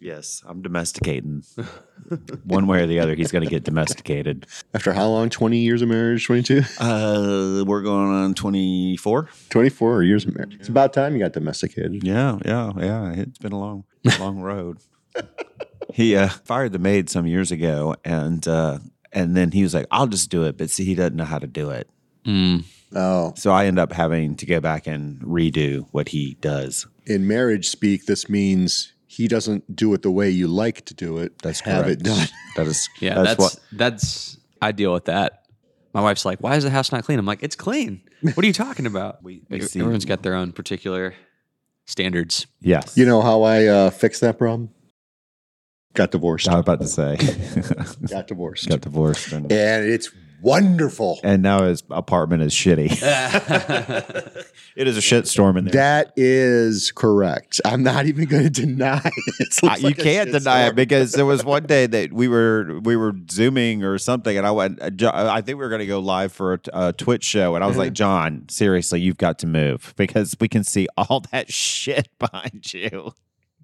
Yes, I'm domesticating. One way or the other, he's going to get domesticated. After how long? 20 years of marriage? 22? Uh, we're going on 24. 24 years of marriage. It's about time you got domesticated. Yeah, yeah, yeah. It's been a long, long road. he uh, fired the maid some years ago, and uh, and then he was like, "I'll just do it," but see, he doesn't know how to do it. Mm. Oh, So I end up having to go back and redo what he does. in marriage speak, this means he doesn't do it the way you like to do it. That's have correct. it done. That is, Yeah, that's, that's what. that's I deal with that. My wife's like, "Why is the house not clean?" I'm like, "It's clean. What are you talking about?" We- we Every- see- Everyone's got their own particular standards. Yes, You know how I uh, fixed that problem? Got divorced. I was about to say, Got divorced. got divorced, and, and it's wonderful. and now his apartment is shitty. it is a shit storm in there. That is correct. I'm not even going to deny it. Uh, like you can't deny it because there was one day that we were we were zooming or something, and I went. uh, I think we were going to go live for a, a Twitch show, and I was like, "John, seriously, you've got to move because we can see all that shit behind you."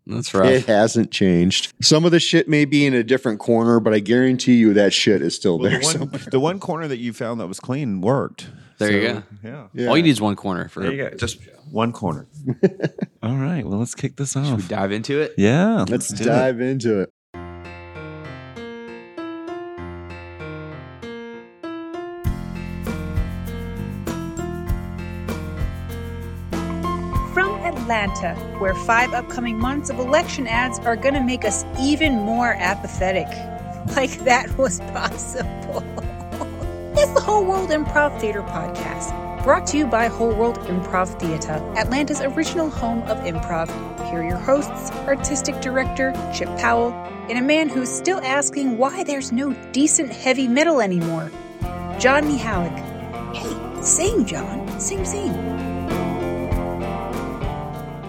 That's right. It hasn't changed. Some of the shit may be in a different corner, but I guarantee you that shit is still Well, there. the, one, somewhere. the one corner that you found that was clean worked. There you go. Yeah. Yeah. All you need is one corner for. There you go. Just one corner. all right. Well, let's kick this off. Should we dive into it? Yeah. Let's do it. dive into it. Atlanta, where five upcoming months of election ads are going to make us even more apathetic. Like that was possible. it's the Whole World Improv Theater Podcast, brought to you by Whole World Improv Theater, Atlanta's original home of improv. Here are your hosts, artistic director Chip Powell, and a man who's still asking why there's no decent heavy metal anymore, John Mihalik. Hey, sing, John. Sing, sing.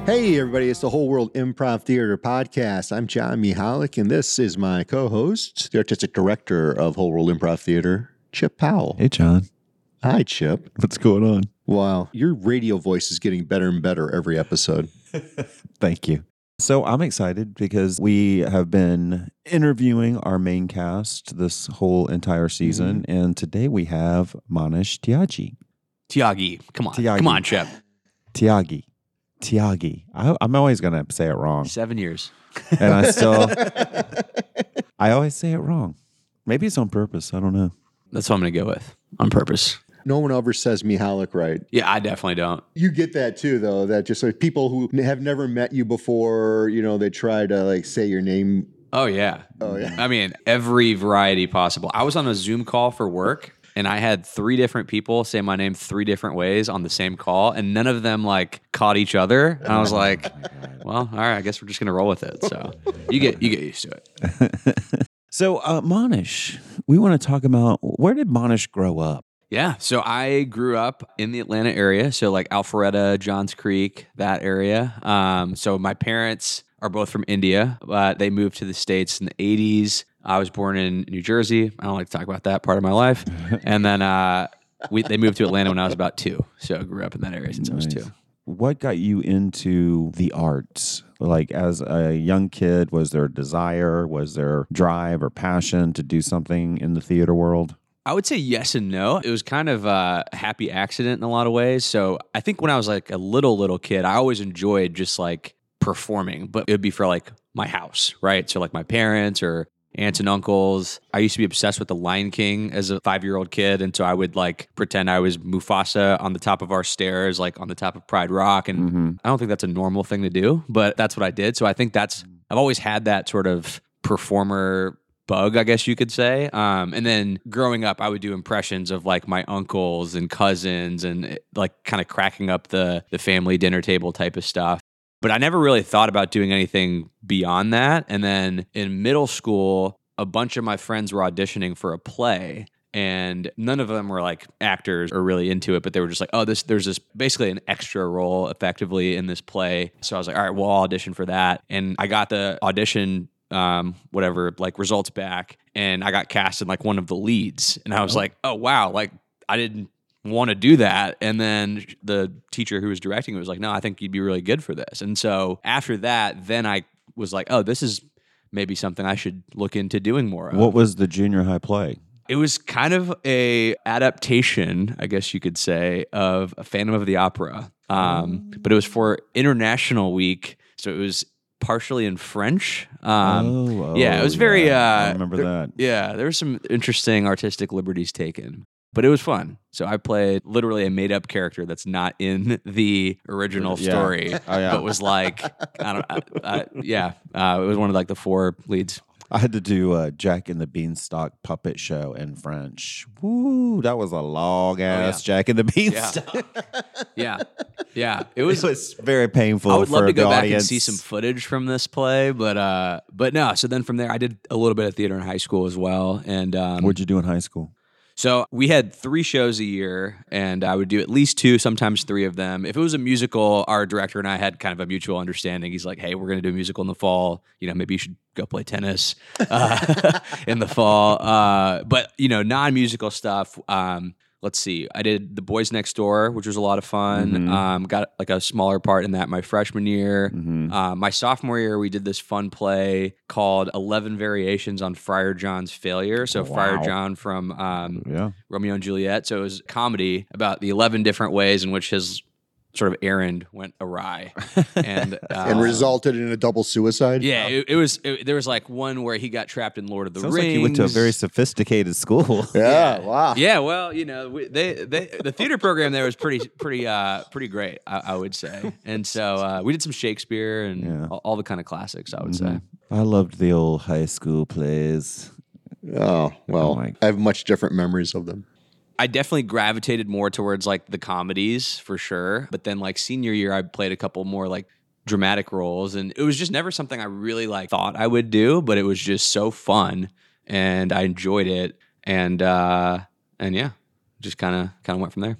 Hey, everybody, it's the Whole World Improv Theater Podcast. I'm John Mihalik, and this is my co host, the artistic director of Whole World Improv Theater, Chip Powell. Hey, John. Hi, Chip. What's going on? Wow, your radio voice is getting better and better every episode. Thank you. So I'm excited because we have been interviewing our main cast this whole entire season, mm-hmm. and today we have Manish Tyagi. Tiagi, come on, Tiagi. come on, Chip. Tyagi. Tyagi. I, I'm always going to say it wrong, Seven years. and I still, I always say it wrong. Maybe it's on purpose. I don't know. That's what I'm gonna go with on purpose. No one ever says Mihalik right. Yeah, I definitely don't. You get that too, though. That just like people who have never met you before, you know, they try to like say your name. Oh yeah. Oh, yeah. I mean, every variety possible. I was on a Zoom call for work and I had three different people say my name three different ways on the same call and none of them like caught each other. And I was like, well, all right, I guess we're just going to roll with it. So, you get you get used to it. So, uh, Manish, we want to talk about where did Manish grow up? Yeah. So I grew up in the Atlanta area. So like Alpharetta, Johns Creek, that area. Um, so my parents are both from India, but they moved to the States in the 80s. I was born in New Jersey. I don't like to talk about that part of my life. And then uh, we, they moved to Atlanta when I was about two. So I grew up in that area since I was two. What got you into the arts? Like as a young kid, was there a desire, was there drive or passion to do something in the theater world? I would say yes and no. It was kind of a happy accident in a lot of ways. So I think when I was like a little, little kid, I always enjoyed just like performing, but it would be for like my house, right? So like my parents or aunts and uncles. I used to be obsessed with the Lion King as a five year old kid. And so I would like pretend I was Mufasa on the top of our stairs, like on the top of Pride Rock. And Mm-hmm. I don't think that's a normal thing to do, but that's what I did. So I think that's, I've always had that sort of performer bug, I guess you could say. Um, and then growing up, I would do impressions of like my uncles and cousins and eh, like kind of cracking up the the family dinner table type of stuff. But I never really thought about doing anything beyond that. And then in middle school, a bunch of my friends were auditioning for a play and none of them were like actors or really into it but they were just like oh this there's this basically an extra role effectively in this play. So i was like all right well i'll audition for that. And i got the audition um whatever like results back and i got cast in like one of the leads. And i was like oh wow like i didn't want to do that and then the teacher who was directing it was like no i think you'd be really good for this and so after that then i was like oh this is maybe something I should look into doing more of. What was the junior high play? It was kind of a adaptation, I guess you could say, of a Phantom of the Opera. Um, but it was for International Week, so it was partially in French. Um, oh, yeah, it was very. yeah. Uh, I remember there- that. Yeah, there were some interesting artistic liberties taken, but it was fun. So I played literally a made-up character that's not in the original Yeah. story, Oh, yeah. but was like, I don't, I, I, yeah, uh, it was one of like the four leads. I had to do a Jack and the Beanstalk puppet show in French. Woo, that was a long ass yeah. Jack and the Yeah, Beanstalk. yeah, yeah. It It was was very painful. I would love to go back audience. and see some footage from this play, but uh, but no. So then from there, I did a little bit of theater in high school as well, and um, What'd you do in high school? So we had three shows a year, and I would do at least two, sometimes three of them. If it was a musical, our director and I had kind of a mutual understanding. He's like, "Hey, we're going to do a musical in the fall. You know, maybe you should go play tennis uh, in the fall." Uh, but you know, non-musical stuff. Um, let's see. I did The Boys Next Door, which was a lot of fun. Mhm. Um, got like a smaller part in that my freshman year. Mhm. Uh, my sophomore year, we did this fun play called 11 Variations on Friar John's Failure. So, Friar John from um, Yeah. Romeo and Juliet. So, it was a comedy about the 11 different ways in which his sort of errand went awry. And, uh, and resulted in a double suicide. yeah, it, it was. It, there was like one where he got trapped in Lord of the Sounds Rings. like you went to a very sophisticated school. Yeah. Wow. Yeah, well, you know, we, they, they the theater program there was pretty pretty uh pretty great, I, I would say. And so uh, we did some Shakespeare and Yeah. all, all the kind of classics, I would say. Mhm. I loved the old high school plays. Oh well, my- I have much different memories of them. I definitely gravitated more towards like the comedies for sure. But then like senior year, I played a couple more like dramatic roles, and it was just never something I really like thought I would do. But it was just so fun, and I enjoyed it, and uh, and yeah, just kind of kind of went from there.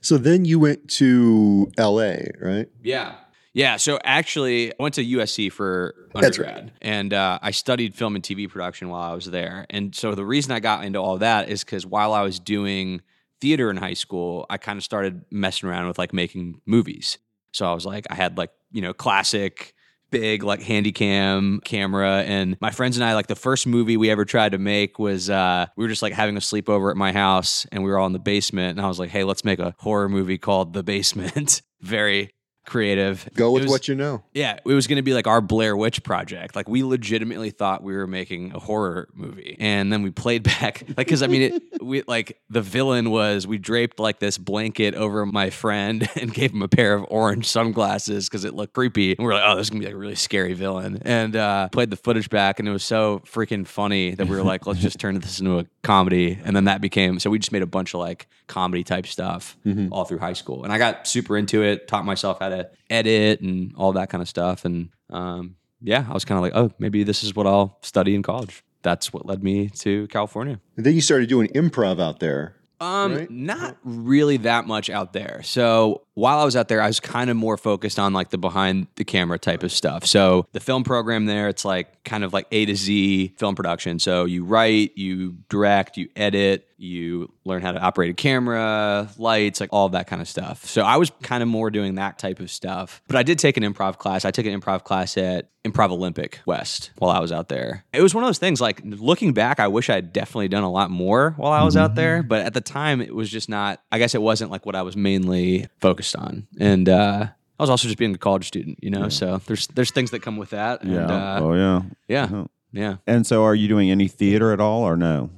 So then you went to L.A. Right? Yeah. Yeah. So actually, I went to USC for undergrad and uh, I studied film and TV production while I was there. And so the reason I got into all that is because while I was doing theater in high school, I kind of started messing around with like making movies. So I was like, I had like, you know, classic big like handy cam camera and my friends and I like the first movie we ever tried to make was uh we were just like having a sleepover at my house and we were all in the basement and I was like hey let's make a horror movie called The Basement very creative. Go with was- what you know. yeah, it was going to be like our Blair Witch project. Like we legitimately thought we were making a horror movie, and then we played back. Like because I mean, it, we like the villain was we draped like this blanket over my friend and gave him a pair of orange sunglasses because it looked creepy, and we are like, oh, this is gonna be like a really scary villain, and uh, played the footage back, and it was so freaking funny that we were like, let's just turn this into a comedy, and then that became so we just made a bunch of like comedy type stuff all through high school, and I got super into it, taught myself how to edit and all that kind of stuff. And um, yeah, I was kind of like, oh, maybe this is what I'll study in college. That's what led me to California. And then you started doing improv out there. Um, Right? not really that much out there. So while I was out there, I was kind of more focused on like the behind the camera type of stuff. So the film program there, it's like kind of like A to Z film production. So you write, you direct, you edit, you learn how to operate a camera, lights, like all that kind of stuff. So I was kind of more doing that type of stuff. But I did take an improv class. I took an improv class at Improv Olympic West while I was out there. It was one of those things like looking back, I wish I had definitely done a lot more while I was out mm-hmm. there. But at the time, it was just not, I guess it wasn't like what I was mainly focused on. And, uh, I was also just being a college student, you know. So there's there's things that come with that. And, Yeah. uh, oh yeah. yeah, yeah. And so, are you doing any theater at all, or no?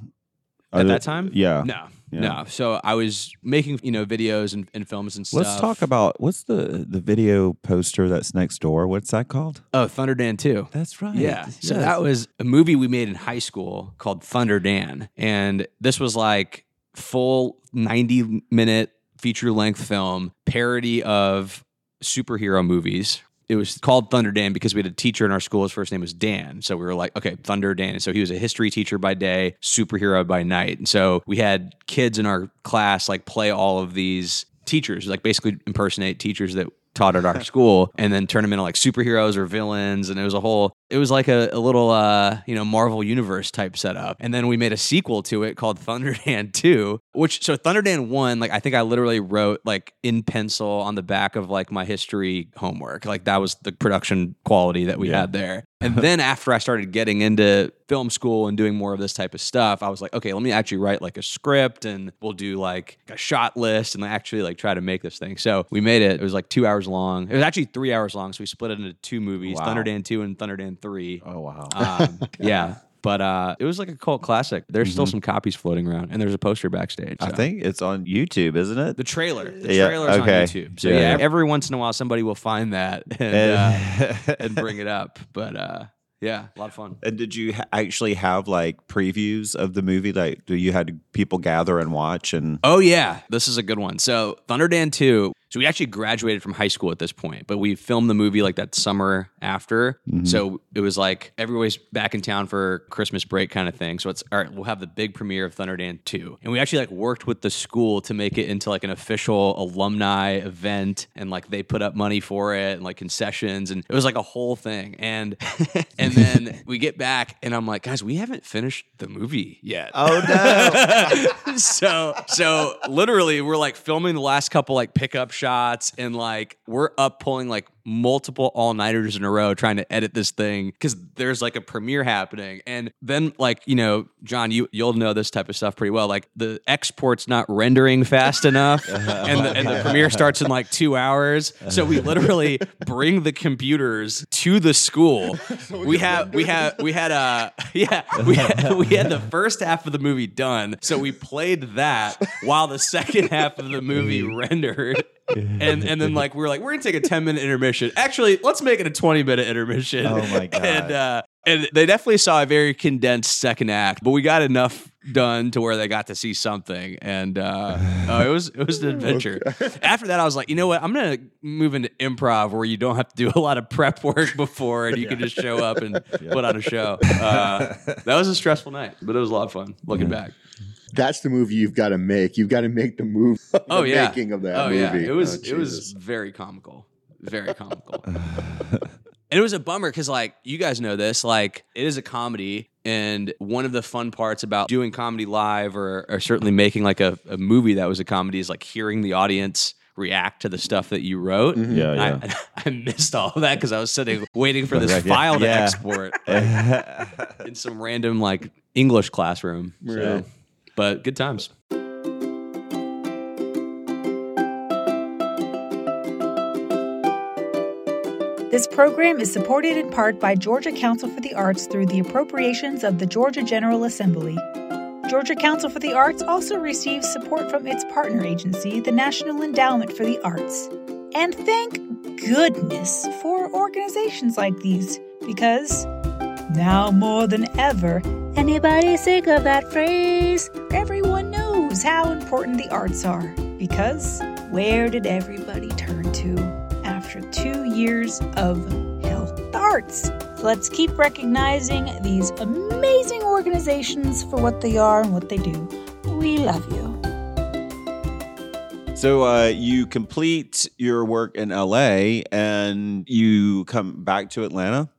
At Other- that time, Yeah. no, Yeah. no. So I was making you know videos and, and films and stuff. Let's talk about what's the the video poster that's next door. What's that called? oh Thunder Dan too. That's right. Yeah. So that was a movie we made in high school called Thunder Dan. And this was like full 90 minute feature length film parody of superhero movies. It was called Thunder Dan because we had a teacher in our school. His first name was Dan. So we were like, okay, Thunder Dan. And so he was a history teacher by day, superhero by night. And so we had kids in our class like play all of these teachers, like basically impersonate teachers that taught at our school and then turn them into like superheroes or villains. And it was a whole it was like a, a little uh, you know Marvel universe type setup, and then we made a sequel to it called Thunderdan Two, which so Thunderdan One, like I think I literally wrote like in pencil on the back of like my history homework, like that was the production quality that we Yeah. had there. And then after I started getting into film school and doing more of this type of stuff, I was like, okay, let me actually write like a script and we'll do like a shot list and actually like try to make this thing. So we made it. It was like two hours long. It was actually three hours long. So we split it into two movies, Wow. Thunderdan 2 and Thunderdan 3. Oh wow. Um, yeah. But uh, it was like a cult classic. There's still some copies floating around, and there's a poster backstage. I so. think it's on YouTube, isn't it? the trailer. The Yeah, trailer's okay. on YouTube. So Yeah. yeah. every once in a while somebody will find that and uh, and bring it up. But uh, yeah, a lot of fun. And did you ha- actually have like previews of the movie? Like, do you had people gather and watch? And Oh yeah, this is a good one. So Thunderdan 2. So we actually graduated from high school at this point, but we filmed the movie like that summer after. Mm-hmm. So it was like everybody's back in town for Christmas break kind of thing. So it's all right, we'll have the big premiere of Thunderdan 2. And we actually like worked with the school to make it into like an official alumni event and like they put up money for it and like concessions and it was like a whole thing. And and then we get back and I'm like, guys, we haven't finished the movie yet oh no, so so literally we're like filming the last couple like pickup shots and like we're up pulling like multiple all-nighters in a row trying to edit this thing because there's like a premiere happening. And then like you know john you you'll know this type of stuff pretty well. Like the export's not rendering fast enough uh-huh. and the, and the premiere starts in like two hours. So we literally bring the computers to the school. We have we have we had a yeah we had, we had the first half of the movie done. So we played that while the second half of the movie rendered and and then like we were like we're gonna take a 10 minute intermission. Actually let's make it a 20 minute intermission. Oh my God. and uh and they definitely saw a very condensed second act but we got enough done to where they got to see something. And uh oh, it was it was an adventure. After that i was like you know what? I'm gonna move into improv where you don't have to do a lot of prep work before and you can just show up and put on a show. Uh that was a stressful night but it was a lot of fun looking back That's the movie you've got to make. You've got to make the movie. the oh yeah making of that oh movie. yeah it was Oh, it was very comical very comical and it was a bummer because like you guys know this like it is a comedy and one of the fun parts about doing comedy live or, or certainly making like a, a movie that was a comedy is like hearing the audience react to the stuff that you wrote Mm-hmm. Yeah, yeah. I, I missed all of that because i was sitting waiting for this Right, yeah. file to Yeah. export like, in some random like english classroom so, Right. But good times This program is supported in part by Georgia Council for the Arts through the appropriations of the Georgia General Assembly. Georgia Council for the Arts also receives support from its partner agency, the National Endowment for the Arts. And thank goodness for organizations like these, because now more than ever, anybody sick of that phrase? Everyone knows how important the arts are. Because where did everybody turn to after two years of hell? The arts. Let's keep recognizing these amazing organizations for what they are and what they do. We love you. So uh, you complete your work in LA and you come back to Atlanta.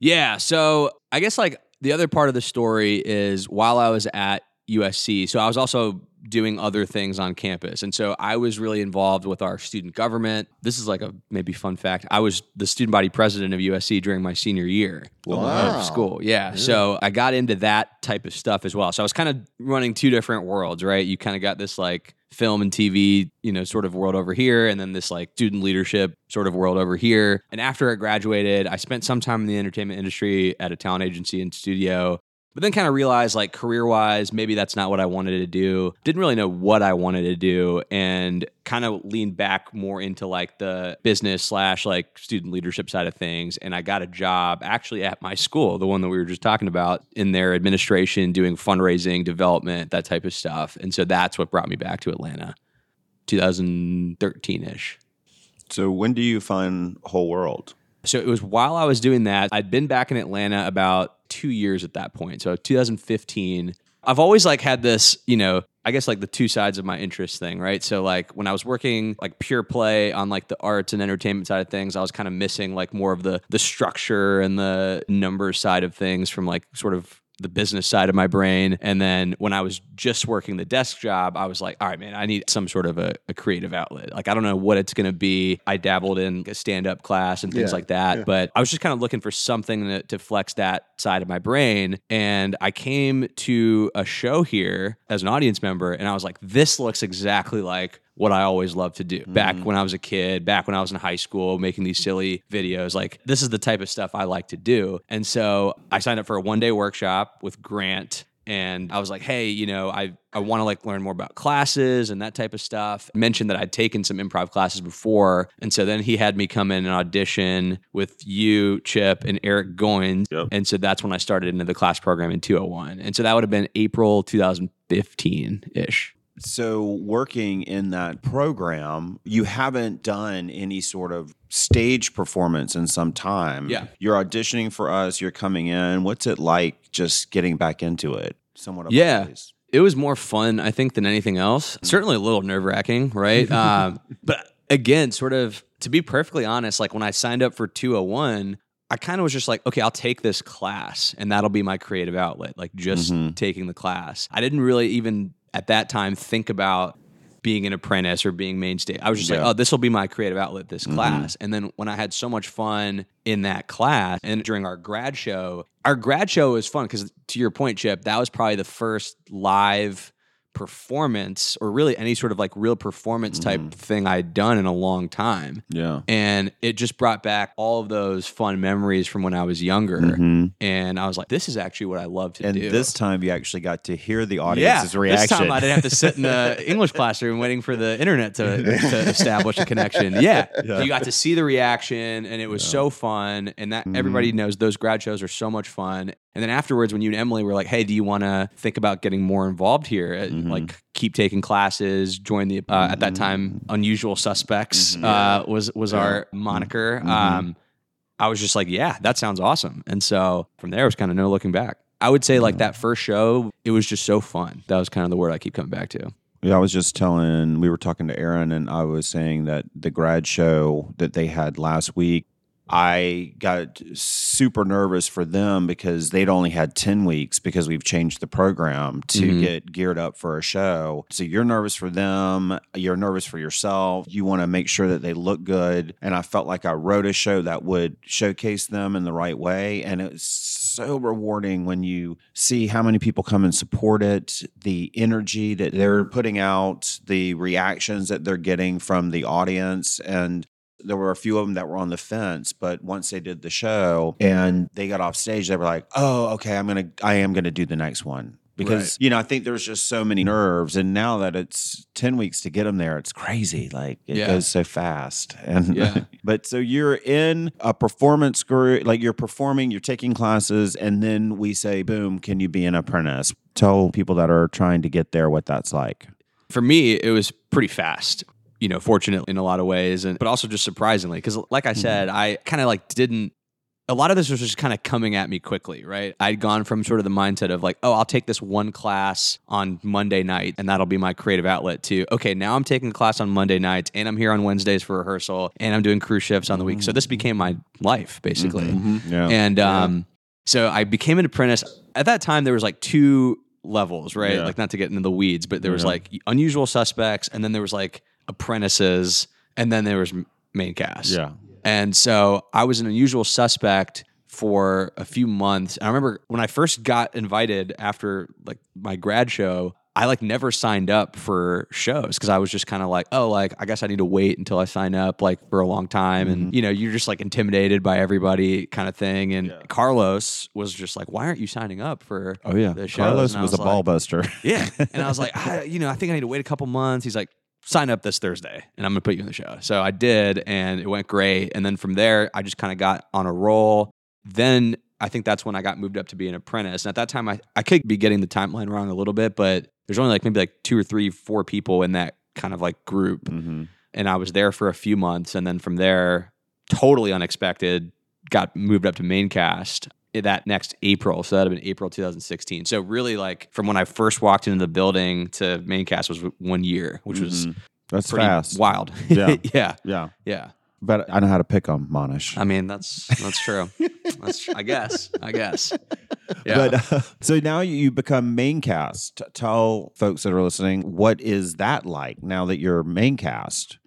Yeah. So I guess like the other part of the story is while I was at USC, so I was also doing other things on campus. And so I was really involved with our student government. This is like a maybe fun fact. I was the student body president of USC during my senior year oh, Wow. of school. Yeah. So I got into that type of stuff as well. So I was kind of running two different worlds, right? You kind of got this like film and TV, you know, sort of world over here, and then this like student leadership sort of world over here. And after I graduated, I spent some time in the entertainment industry at a talent agency and studio. But then kind of realized like career wise, maybe that's not what I wanted to do. Didn't really know what I wanted to do and kind of leaned back more into like the business slash like student leadership side of things. And I got a job actually at my school, the one that we were just talking about, in their administration, doing fundraising, development, that type of stuff. And so that's what brought me back to Atlanta, 2013 ish. So when do you find Whole World? So it was while I was doing that, I'd been back in Atlanta about two years at that point. So 2015, I've always like had this, you know, I guess like the two sides of my interest thing, right? So like when I was working like pure play on like the arts and entertainment side of things, I was kind of missing like more of the the structure and the numbers side of things from like sort of the business side of my brain. And then when I was just working the desk job, I was like, all right, man, I need some sort of a, a creative outlet. Like, I don't know what it's going to be. I dabbled in a stand up class and things Yeah, like that, yeah. but I was just kind of looking for something to, to flex that side of my brain. And I came to a show here as an audience member, and I was like, this looks exactly like what I always loved to do back mm-hmm. when I was a kid, back when I was in high school, making these silly videos. Like, this is the type of stuff I like to do. And so I signed up for a one day workshop with Grant. And I was like, hey, you know, I, I want to like learn more about classes and that type of stuff. Mentioned that I'd taken some improv classes before. And so then he had me come in and audition with you, Chip, and Eric Goins. Yep. And so that's when I started into the class program in 201. And so that would have been April 2015 ish. So, working in that program, you haven't done any sort of stage performance in some time. Yeah. You're auditioning for us, you're coming in. What's it like just getting back into it? Somewhat of Yeah. phase? It was more fun, I think, than anything else. Certainly a little nerve wracking, right? um, but again, sort of to be perfectly honest, like when I signed up for 201, I kind of was just like, okay, I'll take this class and that'll be my creative outlet, like just Mhm. taking the class. I didn't really even at that time think about being an apprentice or being mainstay. I was just like, oh, this will be my creative outlet, this Mhm. class. And then when I had so much fun in that class and during our grad show, our grad show was fun because to your point, Chip, that was probably the first live performance or really any sort of like real performance type Mhm. thing I'd done in a long time. Yeah. And it just brought back all of those fun memories from when I was younger. Mhm. And I was like, this is actually what I love to And do. And this time you actually got to hear the yeah, audience's reaction. This time I didn't have to sit in the English classroom waiting for the internet to, to establish a connection. Yeah. Yeah. You got to see the reaction and it was so fun. And that everybody Mm-hmm. knows those grad shows are so much fun. And then afterwards, when you and Emily were like, hey, do you want to think about getting more involved here? Uh, Mhm. Like keep taking classes, join the, uh, at that time, Unusual Suspects uh, was, was our moniker. Mhm. Um, I was just like, yeah, that sounds awesome. And so from there, it was kind of no looking back. I would say like that first show, it was just so fun. That was kind of the word I keep coming back to. Yeah, I was just telling, we were talking to Aaron, and I was saying that the grad show that they had last week, I got super nervous for them because they'd only had 10 weeks because we've changed the program to Mhm. get geared up for a show. So you're nervous for them, you're nervous for yourself. You want to make sure that they look good. And I felt like I wrote a show that would showcase them in the right way. And it was so rewarding when you see how many people come and support it, the energy that they're putting out, the reactions that they're getting from the audience. And there were a few of them that were on the fence, but once they did the show and they got off stage, they were like, "Oh, okay, I'm gonna, I am gonna do the next one." Because Right. you know, I think there's just so many nerves, and now that it's ten weeks to get them there, it's crazy. Like it Yeah. goes so fast. And Yeah. but so you're in a performance group, like you're performing, you're taking classes, and then we say, "Boom, can you be an apprentice?" Tell people that are trying to get there what that's like. For me, it was pretty fast. You know, fortunately in a lot of ways, and but also just surprisingly, because like I mm-hmm. said, I kind of like didn't. A lot of this was just kind of coming at me quickly, right? I'd gone from sort of the mindset of like, oh, I'll take this one class on Monday night and that'll be my creative outlet to, okay, now I'm taking a class on Monday nights and I'm here on Wednesdays for rehearsal and I'm doing cruise shifts on the week. So this mm-hmm. became my life basically. Mm-hmm. Yeah. And um, so I became an apprentice. At that time, there was like two levels, right? Yeah. Like not to get into the weeds, but there was Yeah. like unusual suspects, and then there was like apprentices, and then there was main cast. yeah. And so I was an unusual suspect for a few months. And I remember when I first got invited after like my grad show, I like never signed up for shows because I was just kind of like, oh, like I guess I need to wait until I sign up like for a long time. And mm-hmm. you know, you're just like intimidated by everybody kind of thing. And Yeah. Carlos was just like, why aren't you signing up for Oh yeah. the shows? Carlos And was, a was ball buster. yeah. And I was like, I, you know, I think I need to wait a couple months. He's like, sign up this Thursday and I'm going to put you in the show. So I did and it went great. And then from there, I just kind of got on a roll. Then I think that's when I got moved up to be an apprentice. And at that time, I, I could be getting the timeline wrong a little bit, but there's only like maybe like two or three, four people in that kind of like group. mm-hmm. And I was there for a few months. And then from there, totally unexpected, got moved up to main cast that next April. So that'd have been April 2016. So really, like from when I first walked into the building to maincast was one year, which was Mhm. That's fast. wild. Yeah. yeah, Yeah. yeah. But I know how to pick them, Manish. I mean, that's that's true. that's tr- I guess. I guess. Yeah. But uh, so now you become main cast. Tell folks that are listening, what is that like now that you're main cast?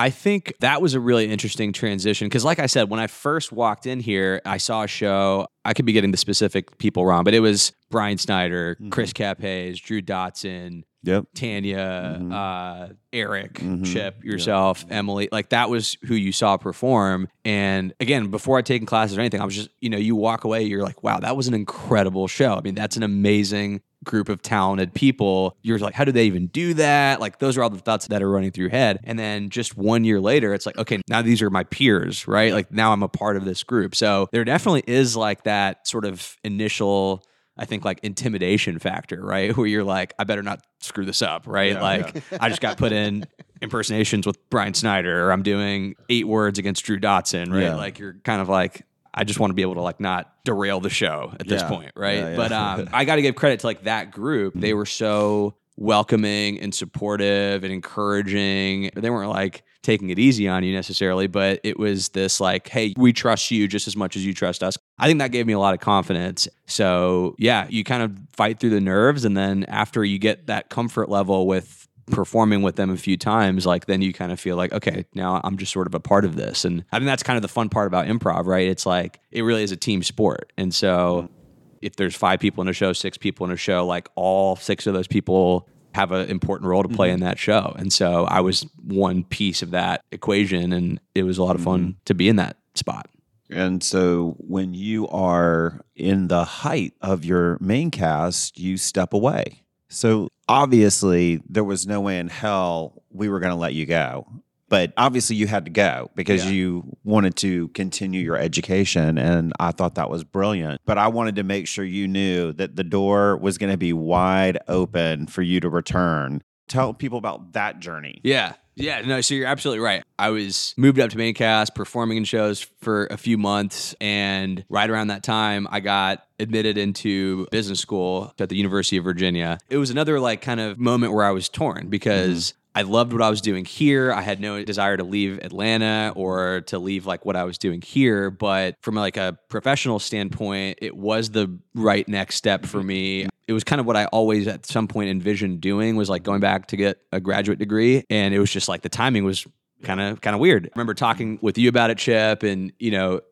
I think that was a really interesting transition because, like I said, when I first walked in here, I saw a show. I could be getting the specific people wrong, but it was Brian Snyder, Mhm. Chris Capes, Drew Dotson, Yep. Tanya, Mhm. uh, Eric, Mhm. Chip, yourself, Emily. Like that was who you saw perform. And again, before I'd taken classes or anything, I was just, you know, you walk away, you're like, wow, that was an incredible show. I mean, that's an amazing group of talented people. You're like, how do they even do that? Like those are all the thoughts that are running through your head. And then just one year later, it's like, okay, now these are my peers, right? Like now I'm a part of this group. So there definitely is like that sort of initial I think like intimidation factor, right? Where you're like, I better not screw this up, right? Yeah, like I just got put in impersonations with Brian Snyder, or I'm doing eight words against Drew Dotson, right? Yeah. Like you're kind of like, I just want to be able to like not derail the show at this Yeah. point, right? Yeah, yeah. But um, I got to give credit to like that group. They were so welcoming and supportive and encouraging. They weren't like taking it easy on you necessarily, but it was this like, hey, we trust you just as much as you trust us. I think that gave me a lot of confidence. So, yeah, you kind of fight through the nerves. And then after you get that comfort level with Mm-hmm. performing with them a few times, like then you kind of feel like, okay, now I'm just sort of a part of this. And I think that's kind of the fun part about improv, right? It's like it really is a team sport. And so mm-hmm. if there's five people in a show, six people in a show, like all six of those people have an important role to play mm-hmm. in that show. And so I was one piece of that equation and it was a lot of fun to be in that spot. And so when you are in the height of your main cast, you step away. So obviously, there was no way in hell we were going to let you go. But obviously, you had to go because Yeah. you wanted to continue your education. And I thought that was brilliant. But I wanted to make sure you knew that the door was going to be wide open for you to return. Tell people about that journey. Yeah. Yeah, no, so you're absolutely right. I was moved up to main cast, performing in shows for a few months, and right around that time, I got admitted into business school at the University of Virginia. It was another like kind of moment where I was torn because I loved what I was doing here. I had no desire to leave Atlanta or to leave like what I was doing here, but from like a professional standpoint, it was the right next step for me. It was kind of what I always at some point envisioned doing was like going back to get a graduate degree and it was just like the timing was kind of kind of weird. I remember talking with you about it Chip and you know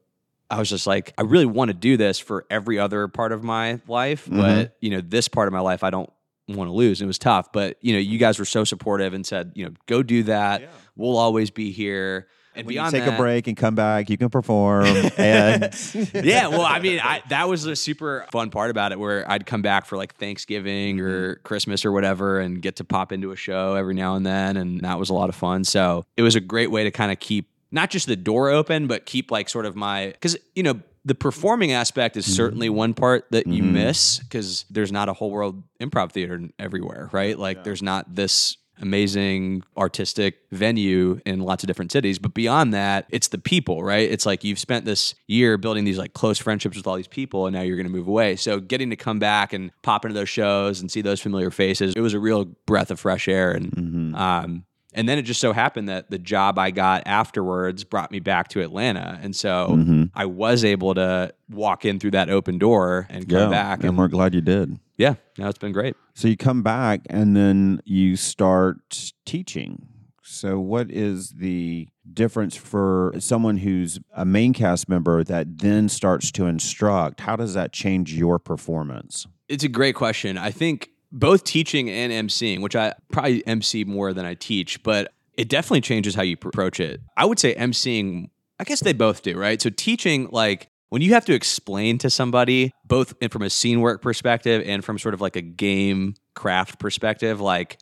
I was just like I really want to do this for every other part of my life, mm-hmm. but you know this part of my life I don't want to lose. It was tough, but you know, you guys were so supportive and said, you know, go do that. We'll always be here. And When you take that, a break and come back, you can perform. and yeah, well, I mean, I, that was a super fun part about it, where I'd come back for like Thanksgiving or mm-hmm. Christmas or whatever, and get to pop into a show every now and then, and that was a lot of fun. So it was a great way to kind of keep not just the door open, but keep like sort of my because you know the performing aspect is certainly one part that you Mhm. miss because there's not a whole world improv theater everywhere, right? Like there's not this amazing artistic venue in lots of different cities. But beyond that, it's the people, right? It's like you've spent this year building these like close friendships with all these people and now you're going to move away. So getting to come back and pop into those shows and see those familiar faces, it was a real breath of fresh air. And, Mhm. um, and then it just so happened that the job I got afterwards brought me back to Atlanta. And so Mhm. I was able to walk in through that open door and come yeah, back. and we're glad you did. yeah, now it's been great. So you come back and then you start teaching. So what is the difference for someone who's a main cast member that then starts to instruct? How does that change your performance? It's a great question. I think both teaching and emceeing, which I probably MC more than I teach, but it definitely changes how you approach it. I would say emceeing, I guess they both do, right? So teaching, like when you have to explain to somebody, both from a scene work perspective and from sort of like a game craft perspective, like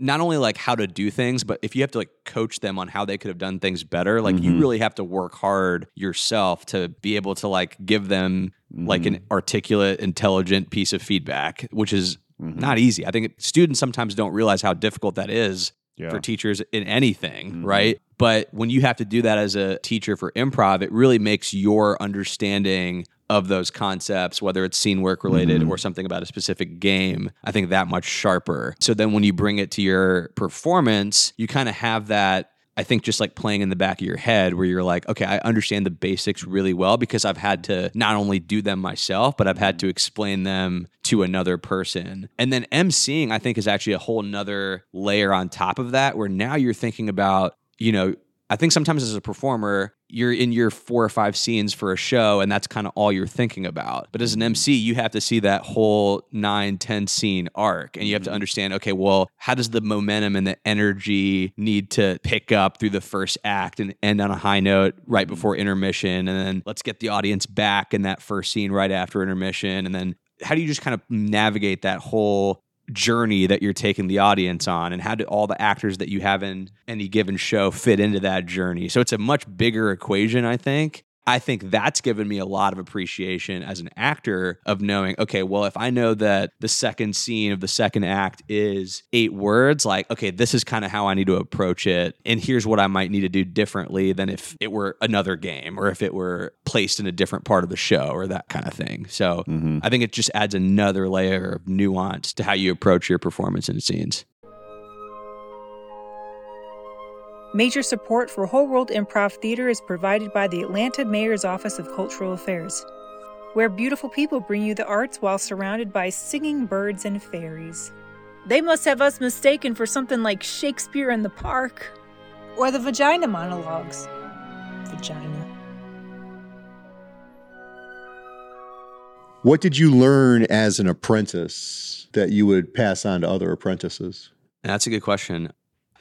not only like how to do things, but if you have to like coach them on how they could have done things better, like you Mhm. really have to work hard yourself to be able to like give them like Mm-hmm. an articulate, intelligent piece of feedback, which is Mhm. not easy. I think students sometimes don't realize how difficult that is Yeah. for teachers in anything, Mhm. right? But when you have to do that as a teacher for improv, it really makes your understanding of those concepts, whether it's scene work related or something about a specific game, I think that much sharper. So then when you bring it to your performance, you kind of have that I think just like playing in the back of your head where you're like, okay, I understand the basics really well because I've had to not only do them myself, but I've had mm-hmm. to explain them to another person. And then emceeing, I think, is actually a whole nother layer on top of that where now you're thinking about, you know, I think sometimes as a performer, you're in your four or five scenes for a show, and that's kind of all you're thinking about. But as an MC, mm-hmm. you have to see that whole nine, 10 scene arc, and you have to mm-hmm. understand okay, well, how does the momentum and the energy need to pick up through the first act and end on a high note right mm-hmm. before intermission? And then let's get the audience back in that first scene right after intermission. And then how do you just kind of navigate that whole journey that you're taking the audience on and how do all the actors that you have in any given show fit into that journey. So it's a much bigger equation i think I think that's given me a lot of appreciation as an actor of knowing, okay, well, if I know that the second scene of the second act is eight words, like, okay, this is kind of how I need to approach it. And here's what I might need to do differently than if it were another game or if it were placed in a different part of the show or that kind of thing. So mm-hmm. I think it just adds another layer of nuance to how you approach your performance in scenes. Major support for Whole World Improv Theater is provided by the Atlanta Mayor's Office of Cultural Affairs, where beautiful people bring you the arts while surrounded by singing birds and fairies. They must have us mistaken for something like Shakespeare in the Park. Or the vagina monologues. Vagina. What did you learn as an apprentice that you would pass on to other apprentices? That's a good question.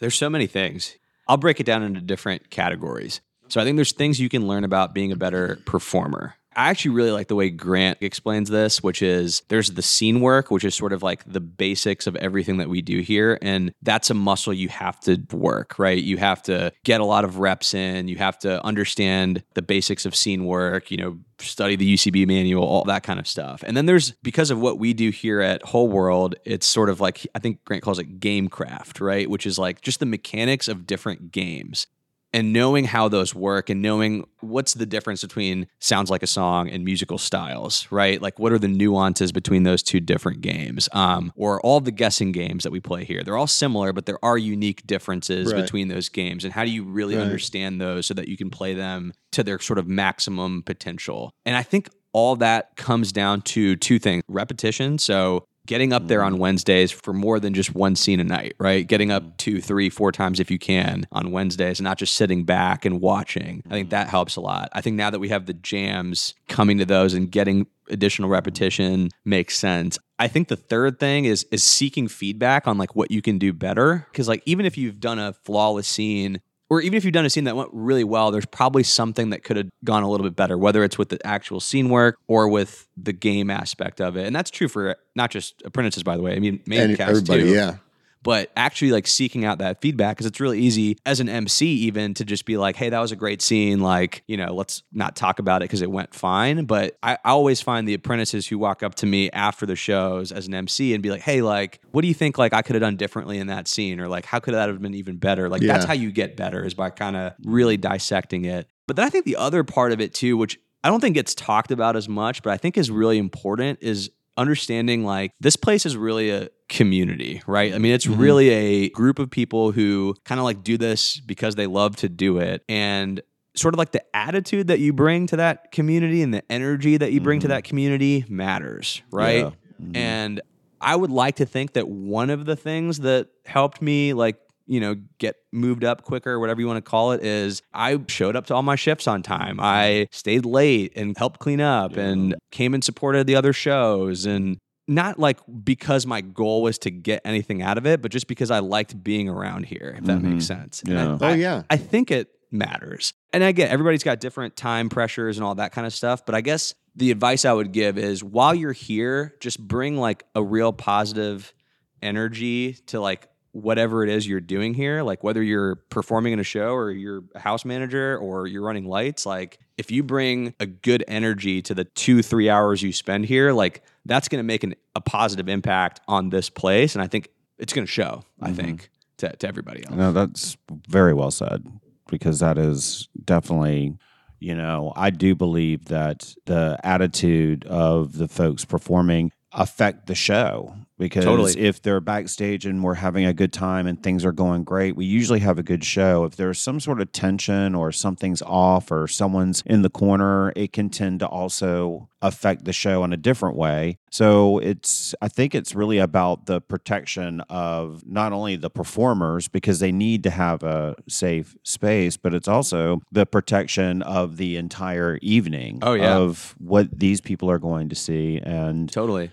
There's so many things. I'll break it down into different categories. So I think there's things you can learn about being a better performer. I actually really like the way Grant explains this, which is there's the scene work, which is sort of like the basics of everything that we do here. And that's a muscle you have to work, right? You have to get a lot of reps in. You have to understand the basics of scene work, you know, study the UCB manual, all that kind of stuff. And then there's because of what we do here at Whole World, it's sort of like I think Grant calls it game craft, right? Which is like just the mechanics of different games and knowing how those work and knowing what's the difference between sounds like a song and musical styles right like what are the nuances between those two different games um, or all the guessing games that we play here they're all similar but there are unique differences Right. between those games and how do you really Right. understand those so that you can play them to their sort of maximum potential and i think all that comes down to two things repetition so getting up there on mm-hmm. Wednesdays for more than just one scene a night, right? Getting up mm-hmm. two, three, four times if you can on Wednesdays and not just sitting back and watching. I think mm-hmm. that helps a lot. I think now that we have the jams coming to those and getting additional repetition makes sense. I think the third thing is is seeking feedback on like what you can do better cuz like even if you've done a flawless scene or even if you've done a scene that went really well, there's probably something that could have gone a little bit better, whether it's with the actual scene work or with the game aspect of it. And that's true for not just apprentices, by the way. I mean, main And cast everybody, too yeah. But actually like seeking out that feedback because it's really easy as an MC even to just be like, hey, that was a great scene. Like, you know, let's not talk about it because it went fine. But I, I always find the apprentices who walk up to me after the shows as an MC and be like, hey, like, what do you think like I could have done differently in that scene? Or like, how could that have been even better? Like, that's how you get better is by kind of really dissecting it. But then I think the other part of it too, which I don't think gets talked about as much, but I think is really important is understanding like this place is really a community, right? I mean, it's Mhm. really a group of people who kind of like do this because they love to do it. And sort of like the attitude that you bring to that community and the energy that you bring to Mhm. that community matters, right? Yeah. Mhm. And I would like to think that one of the things that helped me like you know get moved up quicker whatever you want to call it is I showed up to all my shifts on time. I stayed late and helped clean up and came and supported the other shows and not like because my goal was to get anything out of it, but just because I liked being around here, if that Mhm. makes sense. And I- Oh yeah. I think it matters. And again, everybody's got different time pressures and all that kind of stuff. But I guess the advice I would give is while you're here, just bring like a real positive energy to like whatever it is you're doing here. Like whether you're performing in a show or you're a house manager or you're running lights, like if you bring a good energy to the two, three hours you spend here, like that's going to make an, a positive impact on this place. And I think it's going to show, I Mhm. think, to, to everybody else. No, that's very well said because that is definitely you know, I do believe that the attitude of the folks performing affect the show because Totally. if they're backstage and we're having a good time and things are going great, we usually have a good show. If there's some sort of tension or something's off or someone's in the corner, it can tend to also affect the show in a different way. So it's I think it's really about the protection of not only the performers because they need to have a safe space, but it's also the protection of the entire evening Oh, yeah. of what these people are going to see and Totally.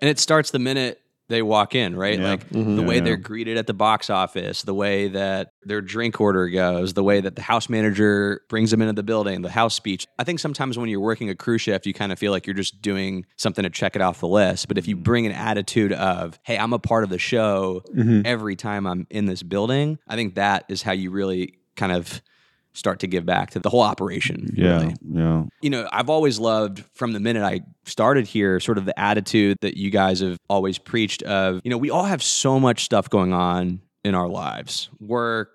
And it starts the minute they walk in, right? Yeah. Like Mhm. the way Yeah. they're greeted at the box office, the way that their drink order goes, the way that the house manager brings them into the building, the house speech. I think sometimes when you're working a cruise shift, you kind of feel like you're just doing something to check it off the list. But if you bring an attitude of, hey, I'm a part of the show Mhm. every time I'm in this building, I think that is how you really kind of start to give back to the whole operation. yeah, really yeah. you know, I've always loved from the minute I started here, sort of the attitude that you guys have always preached of, you know, we all have so much stuff going on in our lives work,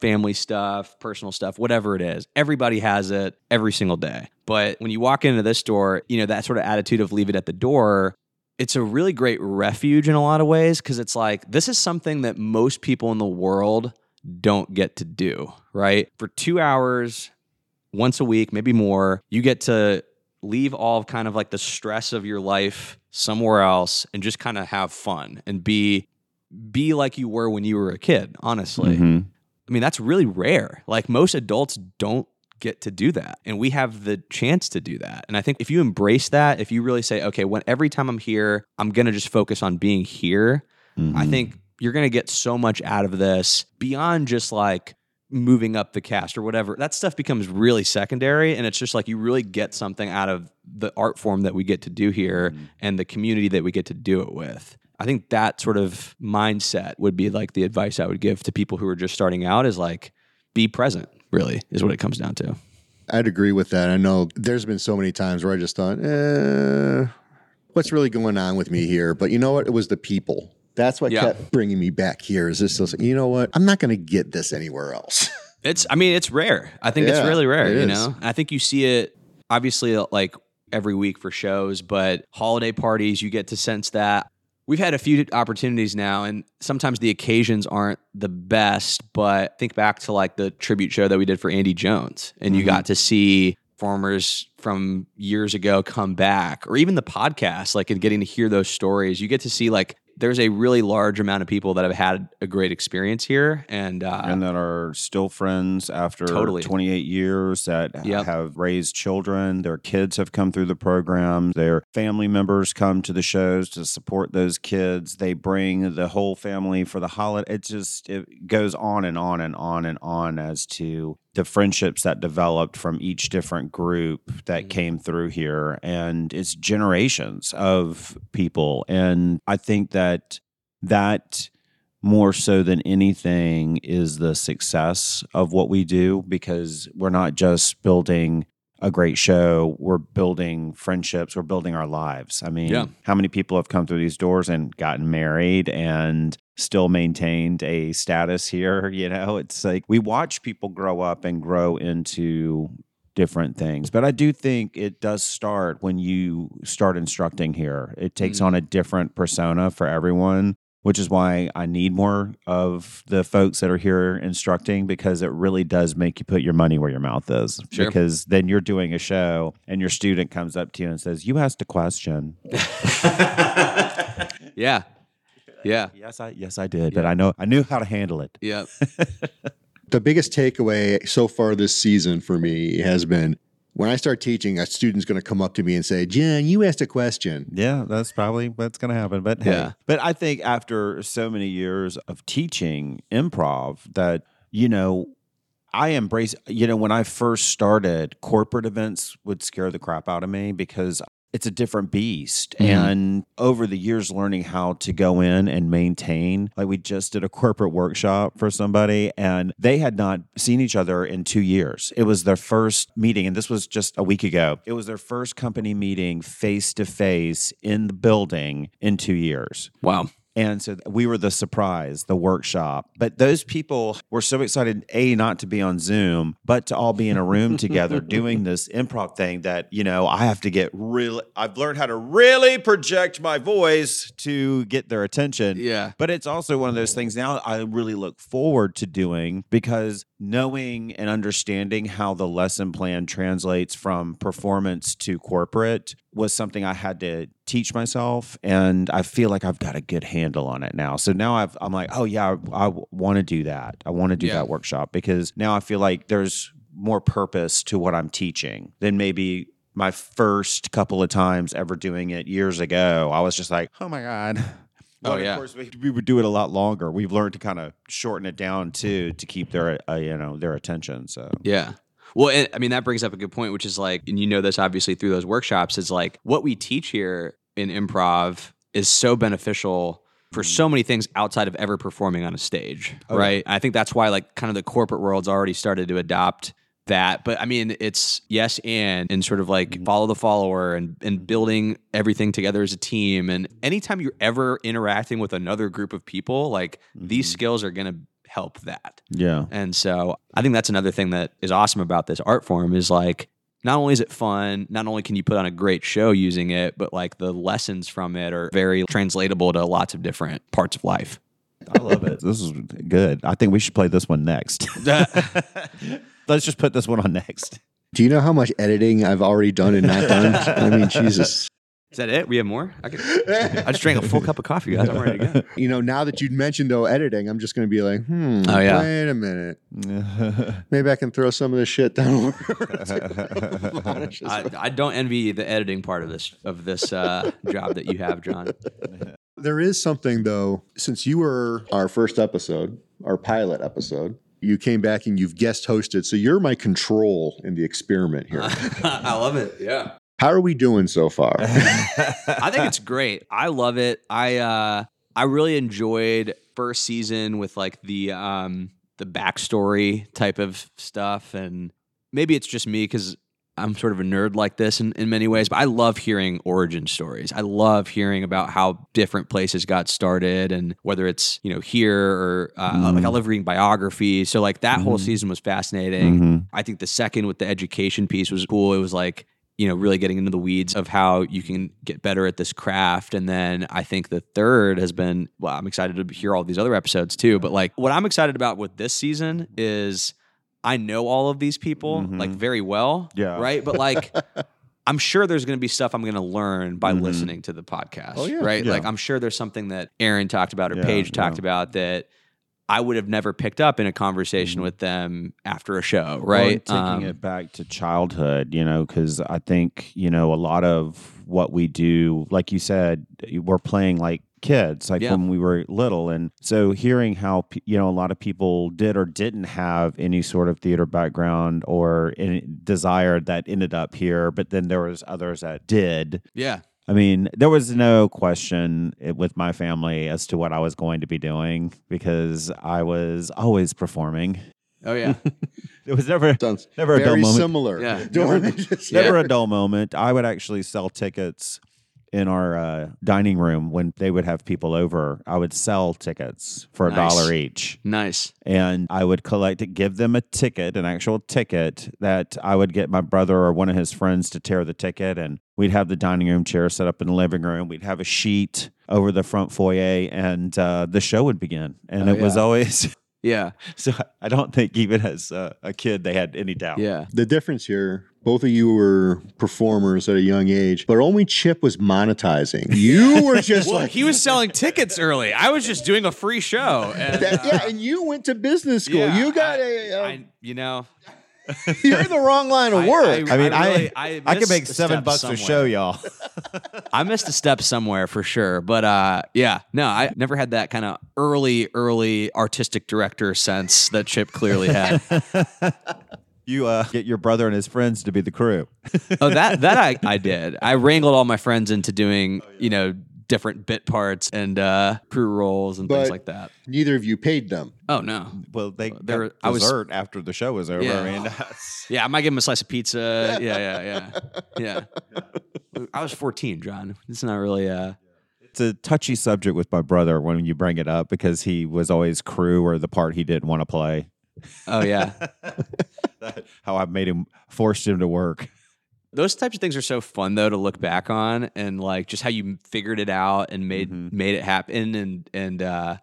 family stuff, personal stuff, whatever it is. Everybody has it every single day. But when you walk into this store, you know, that sort of attitude of leave it at the door. It's a really great refuge in a lot of ways because it's like this is something that most people in the world don't get to do, right? For two hours, once a week, maybe more, you get to leave all of kind of like the stress of your life somewhere else and just kind of have fun and be be like you were when you were a kid, honestly. Mhm. I mean, that's really rare. Like most adults don't get to do that. And we have the chance to do that. And I think if you embrace that, if you really say, okay, when every time I'm here, I'm going to just focus on being here, I Mhm. think you're going to get so much out of this beyond just like moving up the cast or whatever. That stuff becomes really secondary. And it's just like you really get something out of the art form that we get to do here and the community that we get to do it with. I think that sort of mindset would be like the advice I would give to people who are just starting out is like, be present, really, is what it comes down to. I'd agree with that. I know there's been so many times where I just thought, eh, what's really going on with me here? But you know what? It was the people. That's what Yeah. kept bringing me back here. Is this? You know what? I'm not going to get this anywhere else. It's, I mean, it's rare. I think it's really rare, it you is. know? I think you see it obviously like every week for shows, but holiday parties, you get to sense that. We've had a few opportunities now, and sometimes the occasions aren't the best, but think back to like the tribute show that we did for Andy Jones, and you Mhm. got to see performers from years ago come back, or even the podcast, like and getting to hear those stories. You get to see like there's a really large amount of people that have had a great experience here, and uh, and that are still friends after Totally. 28 years that Yep. have raised children their kids have come through the program their family members come to the shows to support those kids they bring the whole family for the holiday it just it goes on and on and on and on as to the friendships that developed from each different group that Mhm. came through here and it's generations of people and i think that that more so than anything is the success of what we do because we're not just building a great show we're building friendships we're building our lives i mean Yeah. how many people have come through these doors and gotten married and still maintained a status here you know it's like we watch people grow up and grow into different things but i do think it does start when you start instructing here it takes Mm. on a different persona for everyone which is why I need more of the folks that are here instructing because it really does make you put your money where your mouth is. Sure. Because then you're doing a show and your student comes up to you and says, You asked a question. yeah, yeah, Yes, I yes I did, but I know I knew how to handle it. yeah. the biggest takeaway so far this season for me has been when I start teaching, a student's going to come up to me and say, Jen, you asked a question. Yeah, that's probably what's going to happen. But hey, Yeah. but I think after so many years of teaching improv, that you know, I embrace. You know, when I first started, corporate events would scare the crap out of me because it's a different beast. Mhm. And over the years, learning how to go in and maintain, like we just did a corporate workshop for somebody, and they had not seen each other in two years. It was their first meeting, and this was just a week ago. It was their first company meeting face to face in the building in two years. Wow. And so we were the surprise, the workshop. But those people were so excited, A, not to be on Zoom, but to all be in a room together doing this improv thing that, you know, I have to get really, I've learned how to really project my voice to get their attention. Yeah. But it's also one of those things now I really look forward to doing because knowing and understanding how the lesson plan translates from performance to corporate was something I had to teach myself. And I feel like I've got a good handle on it now. So now I've, I'm like, oh, yeah, I, I want to do that. I want to do Yeah. that workshop because now I feel like there's more purpose to what I'm teaching than maybe my first couple of times ever doing it years ago. I was just like, oh my God. Oh, But yeah. Of course, we, we would do it a lot longer. We've learned to kind of shorten it down too to keep their uh, you know their attention. So Yeah. Well, and, I mean, that brings up a good point, which is like, and you know this obviously through those workshops, is like what we teach here in improv is so beneficial for so many things outside of ever performing on a stage, Oh, yeah. right? I think that's why, like, kind of the corporate world's already started to adopt that. But I mean, it's yes and, and sort of like Mm-hmm. follow the follower and, and building everything together as a team. And anytime you're ever interacting with another group of people, like, these Mhm. skills are going to help that. yeah, And so I think that's another thing that is awesome about this art form is like not only is it fun, not only can you put on a great show using it, but like the lessons from it are very translatable to lots of different parts of life. I love it. This is good. I think we should play this one next. Let's just put this one on next. Do you know how much editing I've already done and not done? I mean, Jesus. Is that it? We have more? I, could, I just drank a full cup of coffee, guys. I'm ready to go. You know, now that you'd mentioned though editing, I'm just going to be like, hmm. Oh, yeah. Wait a minute. Maybe I can throw some of this shit down. I, I don't envy the editing part of this of this uh, job that you have, John. there is something though. Since you were our first episode, our pilot episode, you came back and you've guest hosted. So you're my control in the experiment here. I love it. Yeah. How are we doing so far? I think it's great. I love it. I uh I really enjoyed first season with like the um the backstory type of stuff and maybe it's just me because I'm sort of a nerd like this in, in many ways, but I love hearing origin stories. I love hearing about how different places got started and whether it's, you know, here or uh, like I love reading biographies. So like that whole Mhm. season was fascinating. Mhm. I think the second with the education piece was cool. It was like, you know, really getting into the weeds of how you can get better at this craft. And then I think the third has been, well, I'm excited to hear all these other episodes too. But like what I'm excited about with this season is I know all of these people Mhm. like very well. Yeah. Right. But like, I'm sure there's going to be stuff I'm going to learn by Mhm. listening to the podcast. Oh, yeah. Right. Yeah. Like, I'm sure there's something that Aaron talked about or Yeah, Paige talked about that I would have never picked up in a conversation Mhm. with them after a show. Well, Right. taking Um, it back to childhood, you know, because I think, you know, a lot of what we do, like you said, we're playing like kids, like Yeah. when we were little. And so hearing how, you know, a lot of people did or didn't have any sort of theater background or any desire that ended up here, but then there was others that did. yeah. I mean, there was no question eh, with my family as to what I was going to be doing because I was always performing. Oh, yeah. It was never Sounds never a dull moment. similar. Yeah. Don't we just- Never a dull moment. I would actually sell tickets in our uh, dining room when they would have people over. I would sell tickets for a Nice. dollar each, nice. and I would collect it, give them a ticket, an actual ticket that I would get my brother or one of his friends to tear the ticket, and we'd have the dining room chair set up in the living room. We'd have a sheet over the front foyer, and uh, the show would begin. And Oh, it was always Yeah. so. I don't think even as uh, a kid they had any doubt. Yeah. The difference here, both of you were performers at a young age, but only Chip was monetizing. You were just Well, like he was selling tickets early. I was just doing a free show. And, that, uh, yeah, and you went to business school. yeah, you got I- a, a I- you know, you're in the wrong line of work. I mean, I really- I I, could make seven bucks somewhere. a show, y'all. I missed a step somewhere for sure. But uh, yeah, no, I never had that kind of early, early artistic director sense that Chip clearly had. you uh, get your brother and his friends to be the crew. oh, that that I, I did. I wrangled all my friends into doing, you know, different bit parts and uh, crew roles and things like that. Neither of you paid them. Oh no. Well, they There- there I was- dessert after the show was over. Yeah. I mean, Yeah, I might give him a slice of pizza. Yeah, yeah, yeah, yeah. I was 14, John. It's not really. Uh, it's a touchy subject with my brother when you bring it up because he was always crew or the part he didn't want to play. Oh yeah. How I made him forced him to work. Those types of things are so fun though to look back on and like just how you figured it out and made Mhm. made it happen and and uh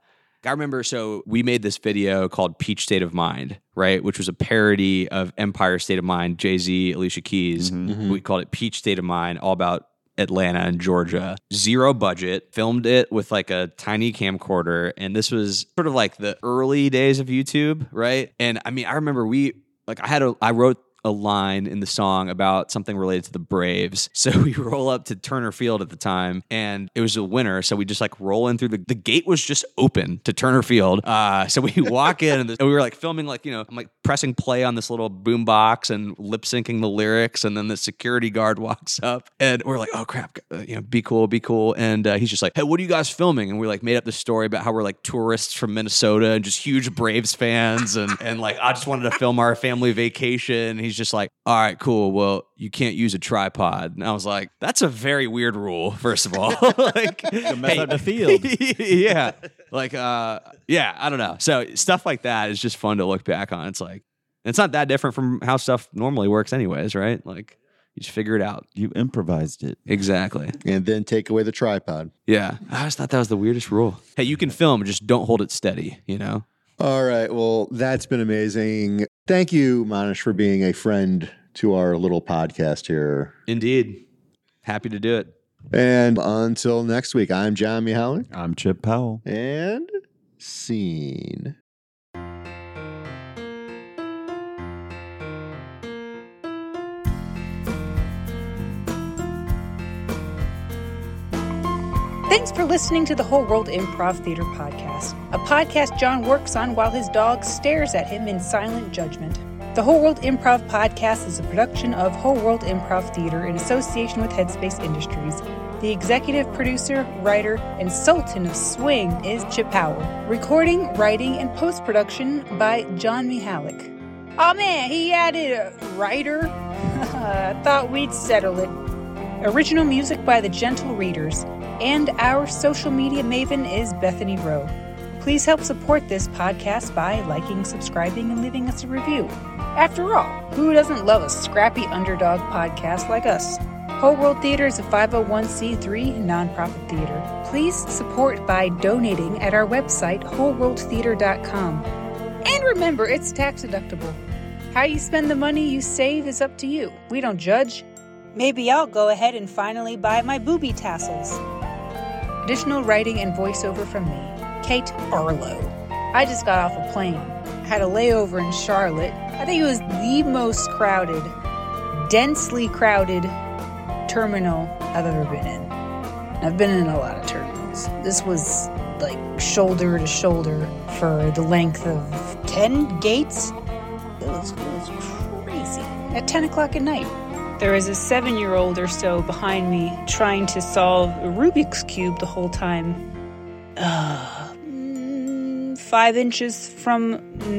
I remember so we made this video called Peach State of Mind, right? Which was a parody of Empire State of Mind, Jay-Z, Alicia Keys. Mhm. We called it Peach State of Mind, all about Atlanta and Georgia. Zero budget, filmed it with like a tiny camcorder. And this was sort of like the early days of YouTube, right? And I mean, I remember we, like, I had a, I wrote a line in the song about something related to the Braves. So we roll up to Turner Field at the time and it was a winter. So we just like roll in through the, the gate was just open to Turner Field. Uh, so we walk in and, and we were like filming, like, you know, I'm like pressing play on this little boom box and lip syncing the lyrics. And then the security guard walks up and we're like, oh crap, uh, you know, be cool, be cool. And uh, he's just like, hey, what are you guys filming? And we like made up this story about how we're like tourists from Minnesota and just huge Braves fans. And, and like, I just wanted to film our family vacation. He's just like, all right, cool. Well, you can't use a tripod. And I was like, that's a very weird rule, first of all. like, mess up the field. yeah. Like, uh, yeah, I don't know. So stuff like that is just fun to look back on. It's like, it's not that different from how stuff normally works, anyways, right? Like, you just figure it out. You improvised it. Exactly. And then take away the tripod. Yeah. I just thought that was the weirdest rule. Hey, you can film, just don't hold it steady, you know? All right. Well, that's been amazing. Thank you, Manish, for being a friend to our little podcast here. Indeed. Happy to do it. And until next week, I'm John Mihalik I'm Chip Powell. and scene. Thanks for listening to the Whole World Improv Theater Podcast, a podcast John works on while his dog stares at him in silent judgment. The Whole World Improv Podcast is a production of Whole World Improv Theater in association with Headspace Industries. The executive producer, writer, and sultan of swing is Chip Powell. Recording, writing, and post production by John Mihalik. Oh man, he added a writer? Thought we'd settle it. Original music by the Gentle Readers. And our social media maven is Bethany Rowe. Please help support this podcast by liking, subscribing, and leaving us a review. After all, who doesn't love a scrappy underdog podcast like us? Whole World Theater is a 501c3 nonprofit theater. Please support by donating at our website, wholeworldtheater.com. And remember, it's tax deductible. How you spend the money you save is up to you. We don't judge. Maybe I'll go ahead and finally buy my booby tassels. Additional writing and voiceover from me, Kate Arlo. I just got off a plane. Had a layover in Charlotte. I think it was the most crowded, densely crowded terminal I've ever been in. I've been in a lot of terminals. This was like shoulder to shoulder for the length of 10 gates. It was, it was crazy. At 10 o'clock at night. There was a seven year old or so behind me trying to solve a Rubik's Cube the whole time. Uh, mm, five inches from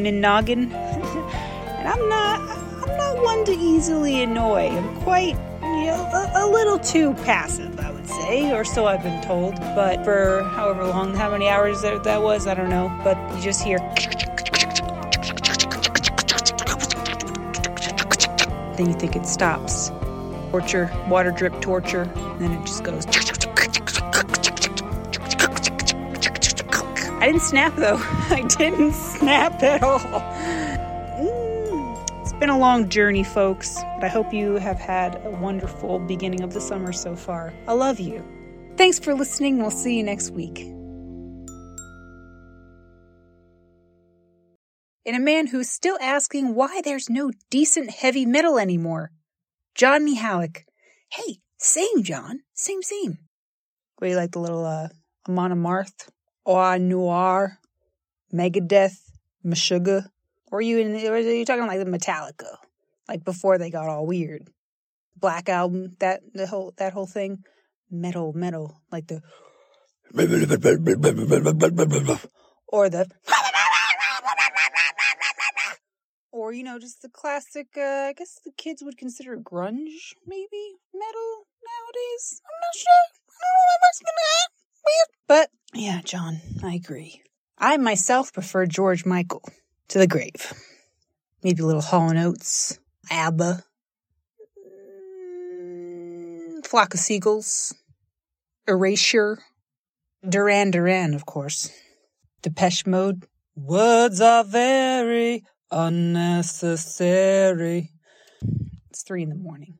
my noggin. and I'm not, I'm not one to easily annoy. I'm quite, you know, a, a little too passive, I would say, or so I've been told. But for however long, how many hours that, that was, I don't know. But you just hear. Then you think it stops. Torture, water drip torture, and then it just goes. I didn't snap though. I didn't snap at all. Mm, It's been a long journey, folks, but I hope you have had a wonderful beginning of the summer so far. I love you. Thanks for listening. We'll see you next week. In a man who's still asking why there's no decent heavy metal anymore. John Mihalik. Hey, same, John. Same, same. What do you like the little uh, Amon Amarth, Awe Noir, Megadeth, Meshuggah? Or are you in? Or are you talking like the Metallica, like before they got all weird? Black album, that the whole that whole thing, metal, metal, like the or the or you know just the classic uh, i guess the kids would consider grunge maybe metal nowadays i'm not sure i don't know what But yeah, John, I agree. I myself prefer George Michael to the grave. Maybe a little Hall and Oates, ABBA, mm, Flock of Seagulls, Erasure, Duran Duran, of course, Depeche Mode. Words are very unnecessary. It's three in the morning.